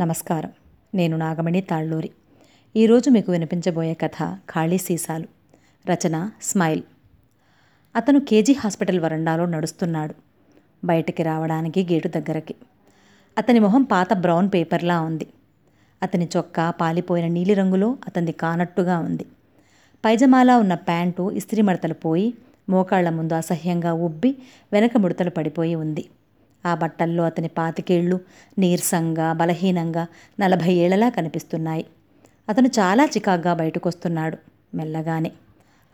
నమస్కారం. నేను నాగమణి తాళ్ళూరి. ఈరోజు మీకు వినిపించబోయే కథ ఖాళీ సీసాలు. రచన స్మైల్. అతను కేజీ హాస్పిటల్ వరండాలో నడుస్తున్నాడు. బయటికి రావడానికి గేటు దగ్గరకి. అతని మొహం పాత బ్రౌన్ పేపర్లా ఉంది. అతని చొక్కా పాలిపోయిన నీలిరంగులో అతనిది కానట్టుగా ఉంది. పైజమాలా ఉన్న ప్యాంటు ఇస్త్రీ మడతలు పోయి మోకాళ్ళ ముందు అసహ్యంగా ఉబ్బి వెనక ముడతలు పడిపోయి ఉంది. ఆ బట్టల్లో అతని పాతికేళ్ళు నీరసంగా బలహీనంగా నలభై ఏళ్ళలా కనిపిస్తున్నాయి. అతను చాలా చికాగ్గా బయటకొస్తున్నాడు మెల్లగానే.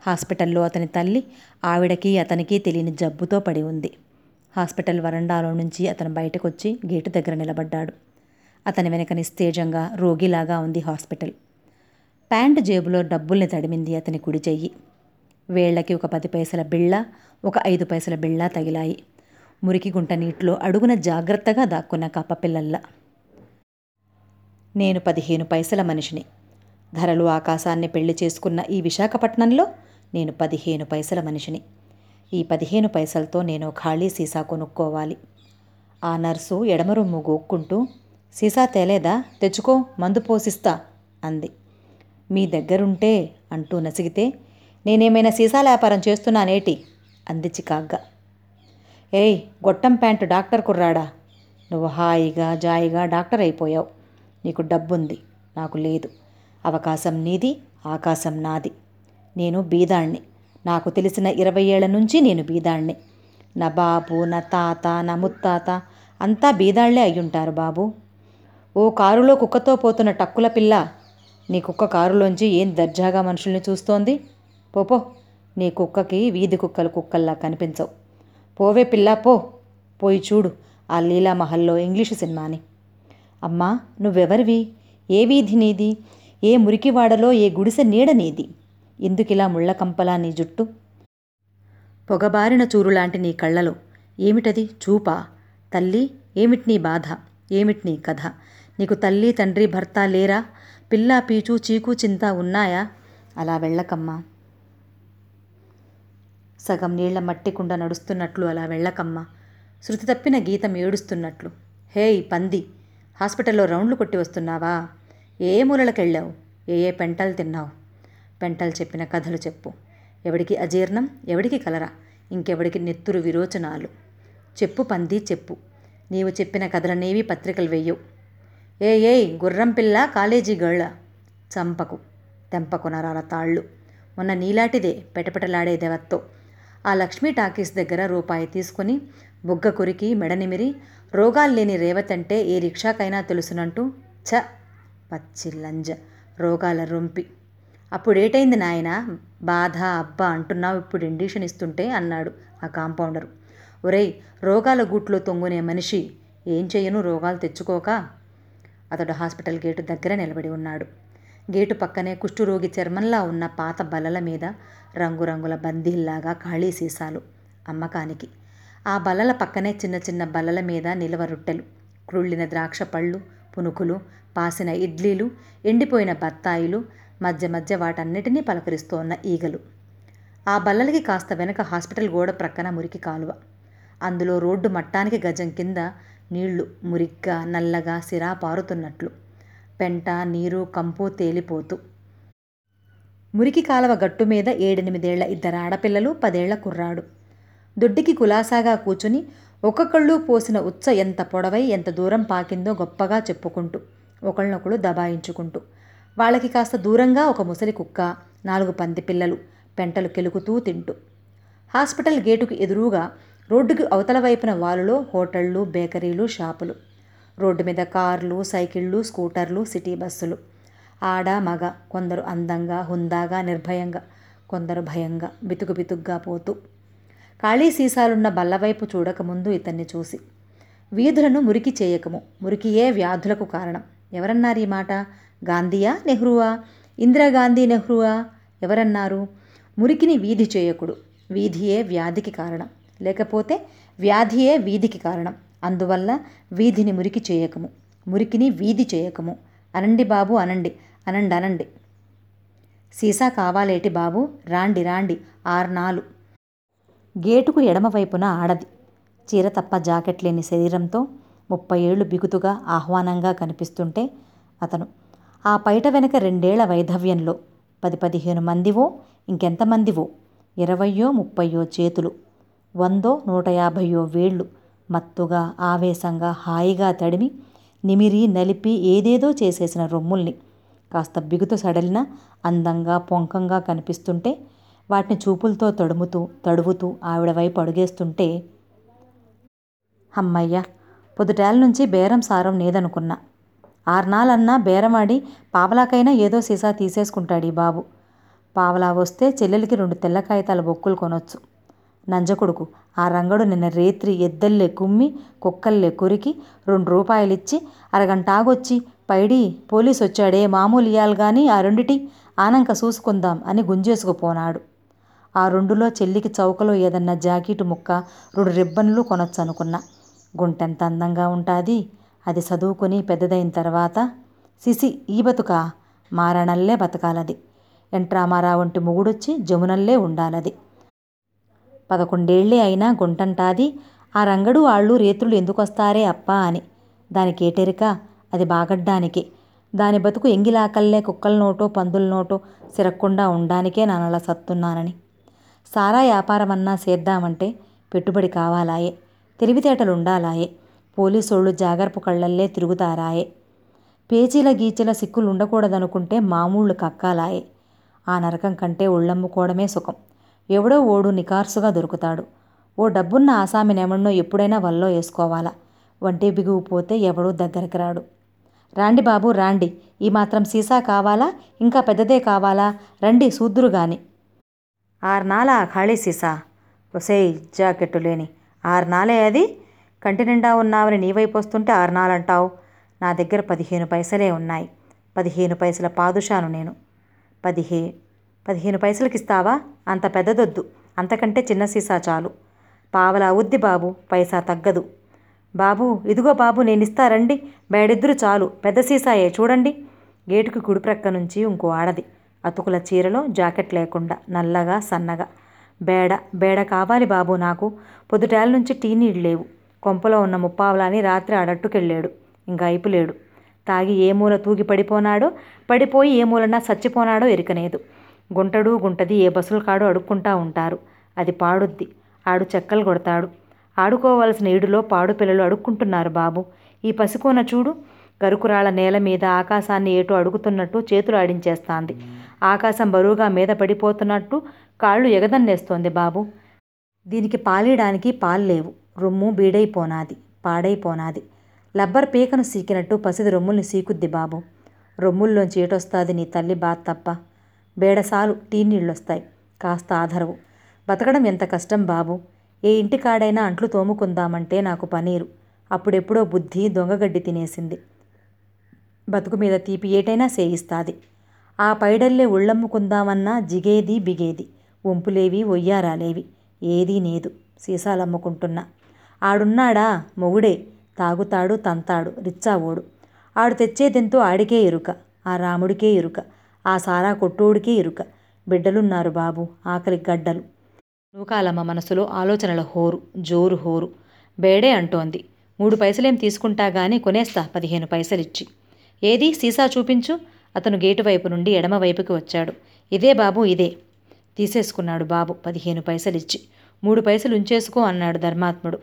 హాస్పిటల్లో అతని తల్లి ఆవిడకి అతనికి తెలియని జబ్బుతో పడి ఉంది. హాస్పిటల్ వరండాలో నుంచి అతను బయటకొచ్చి గేటు దగ్గర నిలబడ్డాడు. అతని వెనక నిస్తేజంగా రోగిలాగా ఉంది హాస్పిటల్. ప్యాంటు జేబులో డబ్బుల్ని తడిమింది అతని కుడి చెయ్యి. వేళ్ళకి ఒక పది పైసల బిళ్ళ ఒక ఐదు పైసల బిళ్ళ తగిలాయి. మురికి గుంట నీటిలో అడుగున జాగ్రత్తగా దాక్కున్న కప్పపిల్లల్లా నేను పదిహేను పైసల మనిషిని. ధరలు ఆకాశాన్ని పెళ్ళి చేసుకున్న ఈ విశాఖపట్నంలో నేను పదిహేను పైసల మనిషిని. ఈ పదిహేను పైసలతో నేను ఖాళీ సీసా కొనుక్కోవాలి. ఆ నర్సు ఎడమరొమ్ము గోక్కుంటూ సీసా తేలేదా? తెచ్చుకో మందు పోసిస్తా అంది. మీ దగ్గరుంటే అంటూ నసిగితే నేనేమైనా సీసా వ్యాపారం చేస్తున్నానేటి? అంది చికాగ్గా. ఏయ్ గొట్టం ప్యాంటు డాక్టర్ కుర్రాడా? నువ్వు హాయిగా జాయిగా డాక్టర్ అయిపోయావు. నీకు డబ్బుంది నాకు లేదు. అవకాశం నీది ఆకాశం నాది. నేను బీదాణ్ణి. నాకు తెలిసిన ఇరవై ఏళ్ళ నుంచి నేను బీదాణ్ణి. నా బాబు నా తాత నా ముత్తాత అంతా బీదాళ్ళే అయ్యుంటారు బాబు. ఓ కారులో కుక్కతో పోతున్న టక్కుల పిల్ల నీ కుక్క కారులోంచి ఏం దర్జాగా మనుషుల్ని చూస్తోంది? పోపో నీ కుక్కకి వీధి కుక్కలు కుక్కల్లా కనిపించవు. పోవే పిల్లా పో. పోయి చూడు ఆ లీలామహల్లో ఇంగ్లీషు సినిమాని. అమ్మా నువ్వెవరివి? ఏ వీధి నీది? ఏ మురికివాడలో ఏ గుడిసె నీడ నీది? ఎందుకిలా ముళ్ళకంపలా నీ జుట్టు? పొగబారిన చూరులాంటి నీ కళ్ళలో ఏమిటది చూపా? తల్లి ఏమిటి నీ బాధ? ఏమిటి నీ కథ? నీకు తల్లి తండ్రి భర్త లేరా? పిల్లా పీచు చీకు చింత ఉన్నాయా? అలా వెళ్ళకమ్మా. సగం నీళ్ళ మట్టికుండా నడుస్తున్నట్లు అలా వెళ్ళకమ్మా. శృతి తప్పిన గీతం ఏడుస్తున్నట్లు. హేయ్ పంది హాస్పిటల్లో రౌండ్లు కొట్టి వస్తున్నావా? ఏ మూలలకెళ్ళావు? ఏ ఏ పెంటలు తిన్నావు? పెంటలు చెప్పిన కథలు చెప్పు. ఎవడికి అజీర్ణం ఎవడికి కలరా ఇంకెవడికి నెత్తురు విరోచనాలు. చెప్పు పంది చెప్పు. నీవు చెప్పిన కథలనేవి పత్రికలు వెయ్యవు. ఏ ఏయ్ గుర్రం పిల్ల కాలేజీ గళ్ళ. చంపకు తెంపకు నరాల తాళ్ళు. మొన్న నీలాంటిదే పెటపెటలాడే దెవత్తో. ఆ లక్ష్మీ టాకీస్ దగ్గర రూపాయి తీసుకుని బుగ్గ కొరికి మెడనిమిరి రోగాలు లేని రేవతంటే ఏ రిక్షాకైనా తెలుసునంటూ ఛ! పచ్చి లంజ! రోగాల రొంపి! అప్పుడేటైంది నాయన? బాధ అబ్బా అంటున్నావు ఇప్పుడు ఇండిషన్ ఇస్తుంటే అన్నాడు ఆ కాంపౌండరు. ఒరేయ్ రోగాల గూట్లో తొంగునే మనిషి ఏం చేయను? రోగాలు తెచ్చుకోక? అతడు హాస్పిటల్ గేటు దగ్గర నిలబడి ఉన్నాడు. గేటు పక్కనే కుష్ఠురోగి చర్మంలా ఉన్న పాత బల్లల మీద రంగురంగుల బందీల్లాగా ఖాళీ సీసాలు అమ్మకానికి. ఆ బల్లల పక్కనే చిన్న చిన్న బల్లల మీద నిలవ రొట్టెలు క్రుళ్ళిన ద్రాక్ష పళ్ళు పునుకులు పాసిన ఇడ్లీలు ఎండిపోయిన బత్తాయిలు మధ్య మధ్య వాటన్నిటినీ పలకరిస్తోన్న ఈగలు. ఆ బల్లలకి కాస్త వెనక హాస్పిటల్ గోడ ప్రక్కన మురికి కాలువ. అందులో రోడ్డు మట్టానికి గజం కింద నీళ్ళు మురిగ్గా నల్లగా సిరా పారుతున్నట్లు పెంట నీరు కంపు తేలిపోతూ. మురికి కాలవ గట్టు మీద ఏడెనిమిదేళ్ళ ఇద్దరు ఆడపిల్లలు పదేళ్ళ కుర్రాడు. దొడ్డికి కులాసాగా కూచుని ఒక్కొక్కళ్ళు పోసిన ఉచ్చ ఎంత పొడవై ఎంత దూరం పాకిందో గొప్పగా చెప్పుకుంటూ ఒకళ్ళనొకళ్ళు దబాయించుకుంటూ. వాళ్ళకి కాస్త దూరంగా ఒక ముసలి కుక్క నాలుగు పంది పిల్లలు పెంటలు కెలుకుతూ తింటూ. హాస్పిటల్ గేటుకు ఎదురుగా రోడ్డుకి అవతల వైపున వాలులో హోటళ్ళు బేకరీలు షాపులు. రోడ్డు మీద కార్లు సైకిళ్ళు స్కూటర్లు సిటీ బస్సులు. ఆడ మగ కొందరు అందంగా హుందాగా నిర్భయంగా కొందరు భయంగా బితుకు బితుగ్గా పోతూ. ఖాళీ సీసాలున్న బల్లవైపు చూడకముందు ఇతన్ని చూసి. వీధులను మురికి చేయకము. మురికియే వ్యాధులకు కారణం. ఎవరన్నారు ఈ మాట? గాంధీయా నెహ్రూవా? ఇందిరాగాంధీ నెహ్రూవా? ఎవరన్నారు? మురికిని వీధి చేయకుడు. వీధియే వ్యాధికి కారణం. లేకపోతే వ్యాధియే వీధికి కారణం. అందువల్ల వీధిని మురికి చేయకము. మురికిని వీధి చేయకము. అనండి బాబు అనండి. అనండి అనండి. సీసా కావాలేటి బాబు రాండి రాండి. ఆర్నాలు. గేటుకు ఎడమవైపున ఆడది. చీర తప్ప జాకెట్ లేని శరీరంతో ముప్పై ఏళ్ళు బిగుతుగా ఆహ్వానంగా కనిపిస్తుంటే అతను ఆ పైట వెనక రెండేళ్ళ వైధవ్యంలో పది పదిహేను మందివో ఇంకెంతమందివో ఇరవయో ముప్పయో చేతులు. వందో నూట యాభయో వేళ్ళు. మత్తుగా ఆవేశంగా హాయిగా తడిమి నిమిరి నలిపి ఏదేదో చేసేసిన రొమ్ముల్ని కాస్త బిగుతు సడలిన అందంగా పొంకంగా కనిపిస్తుంటే వాటిని చూపులతో తడుముతూ తడువుతూ ఆవిడ వైపు అడుగేస్తుంటే అమ్మయ్య పొద్దుటేళ్ళ నుంచి బేరం సారం నేదనుకున్నా ఆర్నాలన్నా బేరమాడి పావలాకైనా ఏదో సీసా తీసేసుకుంటాడు ఈ బాబు. పావలా వస్తే చెల్లెలికి రెండు తెల్ల కాగితాల బొక్కులు కొనొచ్చు. నంజకొడుకు ఆ రంగడు నిన్న రేత్రి ఎద్దల్లే కుమ్మి కుక్కల్లే కొరికి రెండు రూపాయలిచ్చి అరగంట ఆగొచ్చి పైడి పోలీసు వచ్చాడే మామూలు ఇయ్యాలి గాని ఆ రెండిటి ఆనంక చూసుకుందాం అని గుంజేసుకుపోనాడు. ఆ రెండులో చెల్లికి చౌకలో ఏదన్నా జాకెట్ ముక్క రెండు రిబ్బన్లు కొనొచ్చు అనుకున్నా గుంటెంత అందంగా ఉంటుంది? అది చదువుకుని పెద్దదైన తర్వాత సిసి ఈ బతుకా మారణల్లే బతకాలది. ఎంట్రామారా వంటి మొగుడొచ్చి జమునల్లే ఉండాలది. పదకొండేళ్ళే అయినా గుంటంటాది. ఆ రంగడు వాళ్ళు రేత్రులు ఎందుకొస్తారే అప్పా అని. దానికేటెరిక అది బాగడ్డానికే. దాని బతుకు ఎంగిలాకల్లే కుక్కల నోటో పందుల నోటో సిరక్కుండా ఉండానికే నానలా సత్తున్నానని. సారా వ్యాపారమన్నా చేద్దామంటే పెట్టుబడి కావాలాయే. తెలివితేటలు ఉండాలాయే పోలీసోళ్ళు జాగర్పు కళ్ళల్లే తిరుగుతారాయే. పేచీల గీచీల సిక్కులు ఉండకూడదనుకుంటే మామూళ్ళు కక్కాలాయే. ఆ నరకం కంటే ఒళ్ళమ్ముకోవడమే సుఖం. ఎవడో ఓడు నికార్సుగా దొరుకుతాడు. ఓ డబ్బున్న ఆసామినెమన్నో ఎప్పుడైనా వల్లో వేసుకోవాలా వంటే బిగువు పోతే ఎవడూ దగ్గరికి రాడు. రాండి బాబు రాండి. ఈ మాత్రం సీసా కావాలా? ఇంకా పెద్దదే కావాలా? రండి సూద్దురు గాని. ఆర్నాల ఖాళీ సీసా? ఒసేయ్ జాకెట్టు లేని. ఆర్నాలే అది? కంటి నిండా ఉన్నావని నీ వైపు వస్తుంటే ఆర్నాలంటావు. నా దగ్గర పదిహేను పైసలే ఉన్నాయి. పదిహేను పైసల పాదుషాను నేను. పదిహే పదిహేను పైసలకి ఇస్తావా అంత పెద్దదొద్దు. అంతకంటే చిన్న సీసా చాలు. పావలా ఉద్ది బాబు పైసా తగ్గదు. బాబు ఇదిగో బాబు నేను ఇస్తా రండి బేడిద్దరు చాలు. పెద్ద సీసాయే చూడండి. గేటుకి కుడి ప్రక్క నుంచి ఇంకో ఆడది. అతుకుల చీరలో జాకెట్ లేకుండా నల్లగా సన్నగా. బేడ బేడ కావాలి బాబు నాకు. పొద్దుటేళ్ళ నుంచి టీ నీళ్ళు లేవు. కొంపలో ఉన్న ముప్పావలాని రాత్రి ఆడట్టుకెళ్ళాడు. ఇంకా అయిపోలేడు. తాగి ఏ మూల తూగి పడిపోనాడో పడిపోయి ఏ మూలన్నా చచ్చిపోనాడో ఎరికనేదు గుంటడు గుంటది ఏ బస్సులు కాడో అడుక్కుంటా ఉంటారు. అది పాడుద్ది. ఆడు చెక్కలు కొడతాడు. ఆడుకోవలసిన ఈడులో పాడు పిల్లలు అడుక్కుంటున్నారు బాబు. ఈ పసికోన చూడు గరుకురాళ్ళ నేల మీద ఆకాశాన్ని ఏటో అడుగుతున్నట్టు చేతులు ఆడించేస్తాంది. ఆకాశం బరువుగా మీద పడిపోతున్నట్టు కాళ్ళు ఎగదన్నేస్తోంది బాబు. దీనికి పాలీయడానికి పాలు లేవు రొమ్ము బీడైపోనాది పాడైపోనాది. లబ్బర్ పీకను సీకినట్టు పసిది రొమ్ముల్ని సీకుద్ది బాబు. రొమ్ముల్లోంచి ఏటొస్తాది నీ తల్లి బాత్ తప్ప. బేడసాలు టీ నీళ్ళొస్తాయి కాస్త ఆధరవు బతకడం ఎంత కష్టం బాబు? ఏ ఇంటికాడైనా అంట్లు తోముకుందామంటే నాకు పనీరు. అప్పుడెప్పుడో బుద్ధి దొంగగడ్డి తినేసింది. బతుకు మీద తీపి ఏటైనా సేయిస్తాది. ఆ పైడల్లే ఉళ్ళమ్ముకుందామన్నా జిగేది బిగేది. ఒంపులేవి ఒయ్యారాలేవి. ఏదీ నేదు. సీసాలమ్ముకుంటున్నా. ఆడున్నాడా? మొగుడే. తాగుతాడు తంతాడు రిచ్చావోడు. ఆడు తెచ్చేదెంతో ఆడికే ఎరుక. ఆ రాముడికే ఎరుక. ఆ సారా కొట్టోడికి ఇరుక బిడ్డలున్నారు బాబు ఆకలి గడ్డలు. నూకాలమ్మ మనసులో ఆలోచనల హోరు జోరు హోరు. బేడే అంటోంది మూడు పైసలేం తీసుకుంటా గానీ కొనేస్తా పదిహేను పైసలిచ్చి. ఏది సీసా చూపించు? అతను గేటు వైపు నుండి ఎడమవైపుకి వచ్చాడు. ఇదే బాబు ఇదే. తీసేసుకున్నాడు బాబు పదిహేను పైసలిచ్చి. మూడు పైసలు ఉంచేసుకో అన్నాడు ధర్మాత్ముడు.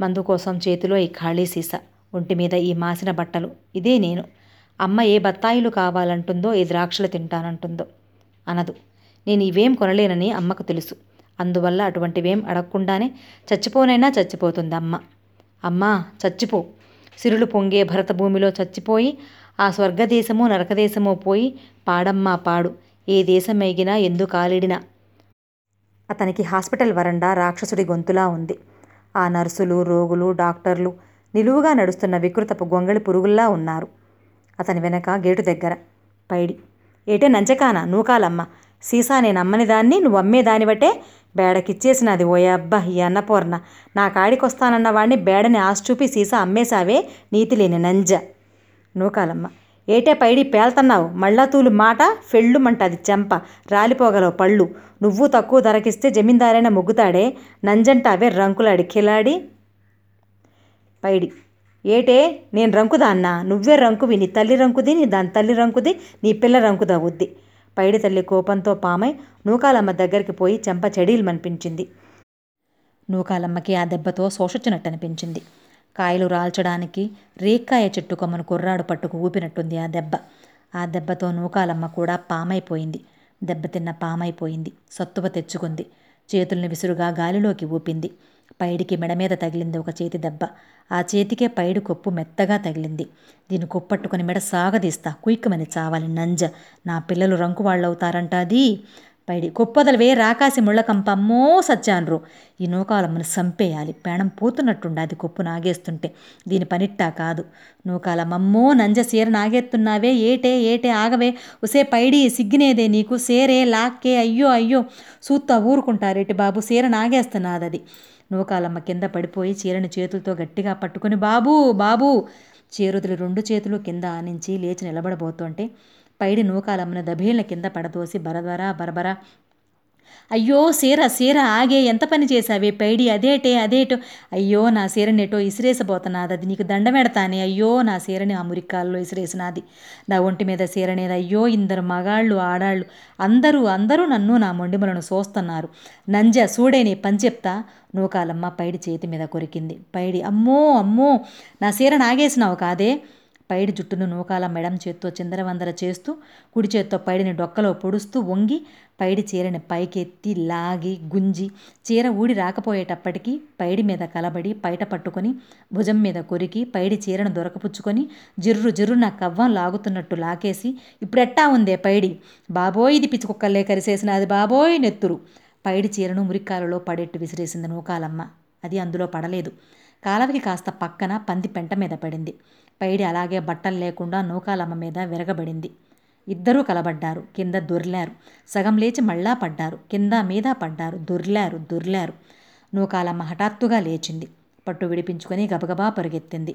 మందు కోసం చేతిలో ఈ ఖాళీ సీసా ఒంటి మీద ఈ మాసిన బట్టలు. ఇదే నేను. అమ్మ ఏ బత్తాయిలు కావాలంటుందో ఏ ద్రాక్షలు తింటానంటుందో అనదు. నేను ఇవేం కొనలేనని అమ్మకు తెలుసు. అందువల్ల అటువంటివేం అడగకుండానే చచ్చిపోనైనా చచ్చిపోతుంది అమ్మ అమ్మా చచ్చిపో. సిరులు పొంగే భరత భూమిలో చచ్చిపోయి ఆ స్వర్గదేశమో నరకదేశమో పోయి పాడమ్మా పాడు. ఏ దేశం ఎగినా ఎందు కాలిడినా అతనికి హాస్పిటల్ వరండా రాక్షసుడి గొంతులా ఉంది. ఆ నర్సులు రోగులు డాక్టర్లు నిలువుగా నడుస్తున్న వికృతపు గొంగళి పురుగుల్లా ఉన్నారు. అతని వెనక గేటు దగ్గర. పైడి. ఏటే నంచకానా? నూకాలమ్మ. సీసా నేను అమ్మని దాన్ని నువ్వు అమ్మేదాన్ని బట్టే బేడకిచ్చేసినది. ఓయే అబ్బా ఈ అన్నపూర్ణ. నా కాడికొస్తానన్న వాడిని బేడని ఆశ చూపి సీసా అమ్మేశావే నీతి లేని నంజ. నూకాలమ్మ. ఏటే పైడి పేల్తన్నావు? మళ్ళా తూలు మాట ఫెళ్ళుమంటది చెంప. రాలిపోగలవు పళ్ళు. నువ్వు తక్కువ ధరకిస్తే జమీందారైనా మొగ్గుతాడే? నంజంటావే రంకులాడి కిలాడి. పైడి. ఏటే నేను రంకుదా అన్నా. నువ్వే రంకువి. నీ తల్లి రంకుది నీ దాని తల్లి రంకుది నీ పిల్ల రంకుదా వద్ది పైడి తల్లి కోపంతో పామై నూకాలమ్మ దగ్గరికి పోయి చెంప చెడీలమనిపించింది. నూకాలమ్మకి ఆ దెబ్బతో శోషొచ్చినట్టు అనిపించింది కాయలు రాల్చడానికి రేక్కాయ చెట్టు కొమ్మను కుర్రాడు పట్టుకు ఊపినట్టుంది ఆ దెబ్బ. ఆ దెబ్బతో నూకాలమ్మ కూడా పామైపోయింది. దెబ్బతిన్న పామైపోయింది. సత్తువ తెచ్చుకుంది. చేతుల్ని విసురుగా గాలిలోకి ఊపింది. పైడికి మెడ మీద తగిలింది ఒక చేతి దెబ్బ. ఆ చేతికే పైడి కొప్పు మెత్తగా తగిలింది. దీన్ని కొప్పట్టుకుని మెడ సాగదీస్తా. కుయిక్కమని చావాలి నంజ. నా పిల్లలు రంకు వాళ్ళవుతారంట అది. పైడి కొప్పదలవే రాకాసి ముళ్ళకంపమ్మో సత్యాన్రు ఈ నూకాలమ్మను సంపేయాలి. పేణం పోతున్నట్టుండాది కొప్పు నాగేస్తుంటే. దీని పనిట్టా కాదు. నూకాలమ్మమ్మో నంజ సీర నాగేస్తున్నావే ఏటే ఏటే ఆగవే. ఉసే పైడి సిగ్గినేదే నీకు. సేరే లాక్కే. అయ్యో అయ్యో. సూత్తా ఊరుకుంటారేటి బాబు. సీర నాగేస్తున్నాదది. నూకాలమ్మ కింద పడిపోయి చీరని చేతులతో గట్టిగా పట్టుకుని బాబూ బాబూ! చేరుదులు రెండు చేతులు కింద ఆనించి లేచి నిలబడబోతుంటే పైడి నూకాలమ్మను దభీళ్ళ కింద పడదోసి బరబరా బరబరా అయ్యో సీర సీర ఆగే ఎంత పని చేశావే? పైడి అదేటే అదేటో. అయ్యో నా సీరనేటో ఇసిరేసబోతున్నాది. అది నీకు దండమెడతానే అయ్యో నా సీరని ఆ మురికాల్లో ఇసిరేసినది. నా ఒంటి మీద సీరనేది. అయ్యో ఇందరు మగాళ్ళు ఆడాళ్ళు. అందరూ అందరూ నన్ను నా మొండిమలను సోస్తున్నారు. నంజ సూడేని పని చెప్తా? నూకాలమ్మ పైడి చేతి మీద కొరికింది. పైడి అమ్మో అమ్మో నా సీర నాగేసినావు కాదే? పైడి జుట్టును నూకాల మెడం చేత్తో చిందరవందర చేస్తూ కుడి చేత్తో పైడిని డొక్కలో పొడుస్తూ వంగి పైడి చీరని పైకెత్తి లాగి గుంజి చీర ఊడి రాకపోయేటప్పటికీ పైడి మీద కలబడి పైట పట్టుకొని భుజం మీద కొరికి పైడి చీరను దొరకపుచ్చుకొని జిర్రు జిర్రు నా కవ్వం లాగుతున్నట్టు లాకేసి ఇప్పుడెట్టా ఉందే పైడి? బాబోయ్ ఇది పిచ్చుకుక్కలే కరిసేసిన అది బాబోయ్ నెత్తురు. పైడి చీరను మురికాలలో పడేట్టు విసిరేసింది నూకాలమ్మ. అది అందులో పడలేదు. కాలవకి కాస్త పక్కన పంది పెంట మీద పడింది. పైడి అలాగే బట్టలు లేకుండా నూకాలమ్మ మీద విరగబడింది. ఇద్దరూ కలబడ్డారు. కింద దొర్లారు. సగం లేచి మళ్ళా పడ్డారు. కింద మీద పడ్డారు. దొర్లారు దొర్లారు. నూకాలమ్మ హఠాత్తుగా లేచింది. పట్టు విడిపించుకొని గబగబా పరుగెత్తింది.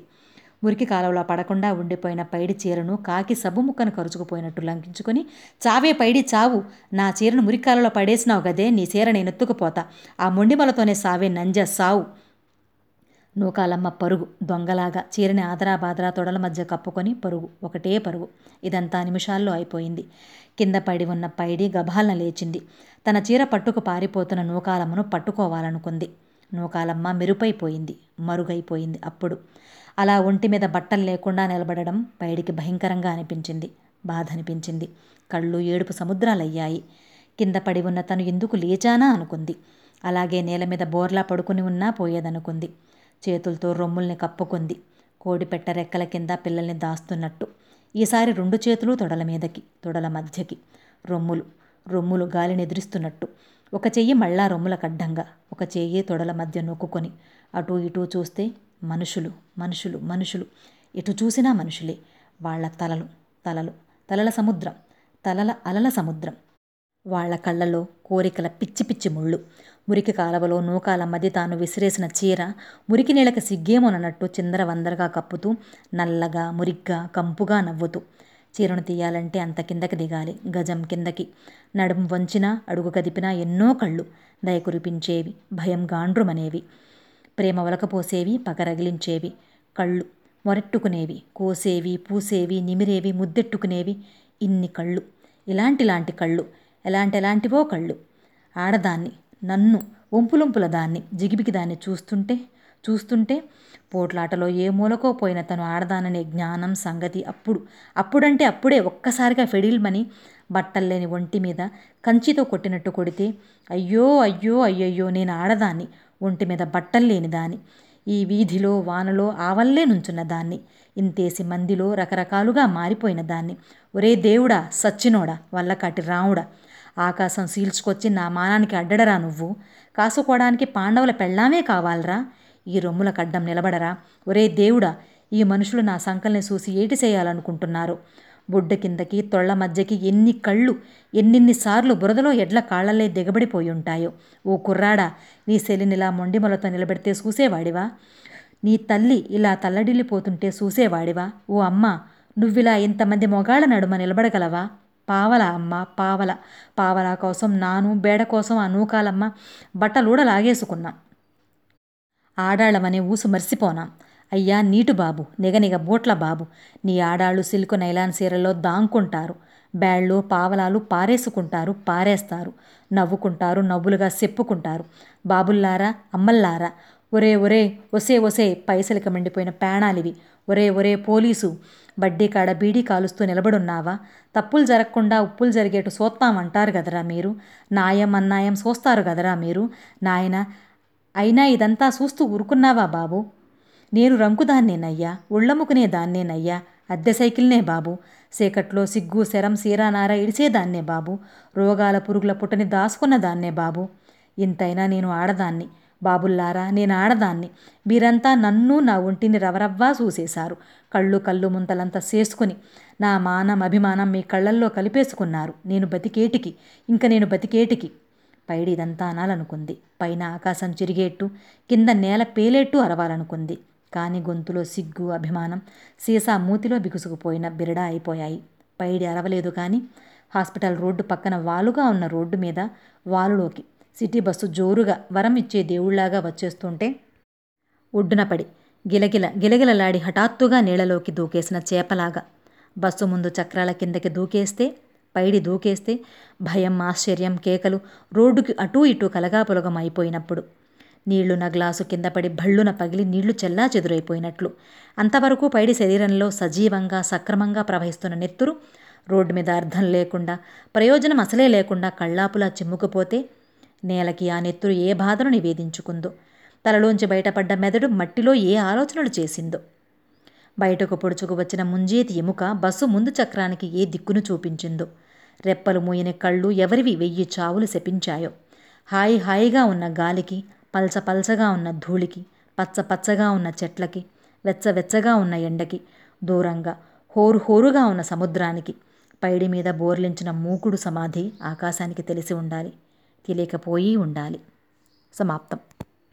మురికి కాలువలో పడకుండా ఉండిపోయిన పైడి చీరను కాకి సబ్బు ముక్కను కరుచుకుపోయినట్టు లంకించుకొని చావే పైడి చావు. నా చీరను మురికి మురికాలలో పడేసినావు గదే. నీ చీర నేను ఎత్తుకుపోతా ఆ మొండిమలతోనే సావే నంజ సావు. నూకాలమ్మ పరుగు దొంగలాగా చీరని ఆదరా బాదరా తొడల మధ్య కప్పుకొని పరుగు ఒకటే పరుగు. ఇదంతా నిమిషాల్లో అయిపోయింది. కింద పడి ఉన్న పైడి గభాలన లేచింది. తన చీర పట్టుకు పారిపోతున్న నూకాలమ్మను పట్టుకోవాలనుకుంది. నూకాలమ్మ మెరుపైపోయింది మరుగైపోయింది అప్పుడు. అలా ఒంటి మీద బట్టలు లేకుండా నిలబడడం పైడికి భయంకరంగా అనిపించింది బాధ అనిపించింది కళ్ళు ఏడుపు సముద్రాలయ్యాయి. కింద పడి ఉన్న తను ఎందుకు లేచానా అనుకుంది. అలాగే నేల మీద బోర్లా పడుకుని ఉన్నా పోయేదనుకుంది. చేతులతో రొమ్ముల్ని కప్పుకుంది. కోడిపెట్ట రెక్కల కింద పిల్లల్ని దాస్తున్నట్టు. ఈసారి రెండు చేతులు తొడల మీదకి తొడల మధ్యకి. రొమ్ములు రొమ్ములు గాలిని ఎదురిస్తున్నట్టు ఒక చెయ్యి మళ్ళా రొమ్ముల కడ్డంగా ఒక చెయ్యి తొడల మధ్య నొక్కుకొని. అటు ఇటు చూస్తే మనుషులు మనుషులు మనుషులు. ఎటు చూసినా మనుషులే. వాళ్ళ తలలు తలలు తలల సముద్రం తలల అలల సముద్రం. వాళ్ళ కళ్ళలో కోరికల పిచ్చి పిచ్చి ముళ్ళు. మురికి కాలవలో నూకాల మధ్య తాను విసిరేసిన చీర మురికి నీళ్ళకి సిగ్గేమోనన్నట్టు చిందరవందరగా కప్పుతూ నల్లగా మురిగ్గా కంపుగా నవ్వుతూ చీరను తీయాలంటే అంత కిందకి దిగాలి గజం కిందకి. నడుము వంచినా అడుగు కదిపినా ఎన్నో కళ్ళు దయ కురిపించేవి భయం గాండ్రుమనేవి. ప్రేమ ఒలకపోసేవి పగరగిలించేవి కళ్ళు మొరెట్టుకునేవి కోసేవి పూసేవి నిమిరేవి ముద్దెట్టుకునేవి ఇన్ని కళ్ళు. ఇలాంటిలాంటి కళ్ళు ఎలాంటి ఎలాంటివో కళ్ళు. ఆడదాన్ని నన్ను ఒంపులొంపుల దాన్ని జిగిబికి దాన్ని చూస్తుంటే చూస్తుంటే పోట్లాటలో ఏ మూలకో పోయిన తను ఆడదాననే జ్ఞానం సంగతి అప్పుడు అప్పుడంటే అప్పుడే ఒక్కసారిగా ఫెడిల్మని బట్టల్లేని ఒంటి మీద కంచితో కొట్టినట్టు కొడితే అయ్యో అయ్యో అయ్యయ్యో నేను ఆడదాన్ని ఒంటి మీద బట్టల్లేని దాన్ని ఈ వీధిలో వానలో ఆవల్లే నుంచున్న దాన్ని ఇంతేసి మందిలో రకరకాలుగా మారిపోయిన దాన్ని. ఒరే దేవుడా సచ్చినోడా వల్లకాటి రాముడా ఆకాశం సీల్చుకొచ్చి నా మానానికి అడ్డడరా నువ్వు? కాసుకోవడానికి పాండవుల పెళ్ళామే కావాలరా? ఈ రొమ్ముల కడ్డం నిలబడరా? ఒరే దేవుడా ఈ మనుషులు నా సంకల్ని చూసి ఏటి చేయాలనుకుంటున్నారు? బుడ్డ కిందకి తొళ్ళ మధ్యకి ఎన్ని కళ్ళు ఎన్నిన్నిసార్లు బురదలో ఎడ్ల కాళ్ళలే దిగబడిపోయి ఉంటాయో ఓ కుర్రాడా నీ శలినిలా మొండిమలతో నిలబెడితే చూసేవాడివా? నీ తల్లి ఇలా తల్లడిల్లిపోతుంటే చూసేవాడివా? ఓ అమ్మ నువ్విలా ఇంతమంది మొగాళ్ళ నడుమ నిలబడగలవా? పావల అమ్మ పావల. పావల కోసం నాను బేడ కోసం ఆ నూకాలమ్మ బట్టలూడ లాగేసుకున్నాం. ఆడాళ్ళమనే ఊసు మర్సిపోనాం. అయ్యా నీటు బాబు నిగనిగ బూట్ల బాబు. నీ ఆడాళ్ళు సిల్కు నైలాన్ సీరలో దాంకుంటారు. బ్యాళ్ళు పావలాలు పారేసుకుంటారు పారేస్తారు. నవ్వుకుంటారు నవ్వులుగా చెప్పుకుంటారు బాబుల్లారా అమ్మల్లారా ఒరే ఒరే ఒసే ఒసే పైసలకి మండిపోయిన పేణాలివి. ఒరే ఒరే పోలీసు బడ్డీ కాడ బీడీ కాలుస్తూ నిలబడున్నావా? తప్పులు జరగకుండా ఉప్పులు జరిగేటు సోత్తామంటారు కదరా మీరు. నాయం అన్నాయం చూస్తారు కదరా మీరు. నాయన అయినా ఇదంతా చూస్తూ ఊరుకున్నావా బాబు? నేను రంకుదాన్నేనయ్యా ఉళ్ళముకునే దాన్నేనయ్యా అద్దె సైకిల్నే బాబు. సేకట్లో సిగ్గు శరం సీరానార ఇడిసేదాన్నే బాబు. రోగాల పురుగుల పుట్టని దాసుకున్న దాన్నే బాబు. ఇంతైనా నేను ఆడదాన్ని. బాబుల్లారా నేను ఆడదాన్ని. మీరంతా నన్ను నా ఒంటిని రవరవ్వా చూసేశారు. కళ్ళు కళ్ళు ముంతలంతా చేసుకుని నా మానం అభిమానం మీ కళ్ళల్లో కలిపేసుకున్నారు. నేను బతికేటికి ఇంక నేను బతికేటికి. పైడి ఇదంతా అనాలనుకుంది. పైన ఆకాశం చిరిగేట్టు కింద నేల పేలేట్టు అరవాలనుకుంది. కానీ గొంతులో సిగ్గు అభిమానం సీసా మూతిలో బిగుసుకుపోయిన బిరడా అయిపోయాయి. పైడి అరవలేదు కానీ హాస్పిటల్ రోడ్డు పక్కన వాలుగా ఉన్న రోడ్డు మీద వాలులోకి సిటీ బస్సు జోరుగా వరం ఇచ్చే దేవుళ్ళాగా వచ్చేస్తుంటే ఒడ్డున పడి గిలగిల గిలగిలలాడి హఠాత్తుగా నీళ్ళలోకి దూకేసిన చేపలాగా బస్సు ముందు చక్రాల కిందకి దూకేస్తే పైడి దూకేస్తే భయం ఆశ్చర్యం కేకలు రోడ్డుకి అటూ ఇటూ కలగాపులగం అయిపోయినప్పుడు నీళ్ళున్న గ్లాసు కింద పడి భళ్ళున పగిలి నీళ్ళు చెల్లా చెదురైపోయినట్లు. అంతవరకు పైడి శరీరంలో సజీవంగా సక్రమంగా ప్రవహిస్తున్న నెత్తురు రోడ్డు మీద అర్థం లేకుండా ప్రయోజనం అసలే లేకుండా కళ్ళాపులా చిమ్ముకుపోతే నేలకి ఆ నెత్తురు ఏ బాధను నివేదించుకుందో. తలలోంచి బయటపడ్డ మెదడు మట్టిలో ఏ ఆలోచనలు చేసిందో. బయటకు పొడుచుకు వచ్చిన ముంజేతి ఎముక బస్సు ముందు చక్రానికి ఏ దిక్కును చూపించిందో. రెప్పలు మూయని కళ్ళు ఎవరివి వెయ్యి చావులు శపించాయో. హాయి హాయిగా ఉన్న గాలికి పల్చ పల్చగా ఉన్న ధూళికి పచ్చ పచ్చగా ఉన్న చెట్లకి వెచ్చ వెచ్చగా ఉన్న ఎండకి దూరంగా హోరు హోరుగా ఉన్న సముద్రానికి పైడి మీద బోర్లించిన మూకుడు సమాధి ఆకాశానికి తెలిసి ఉండాలి. తెలియకపోయి ఉండాలి. సమాప్తం.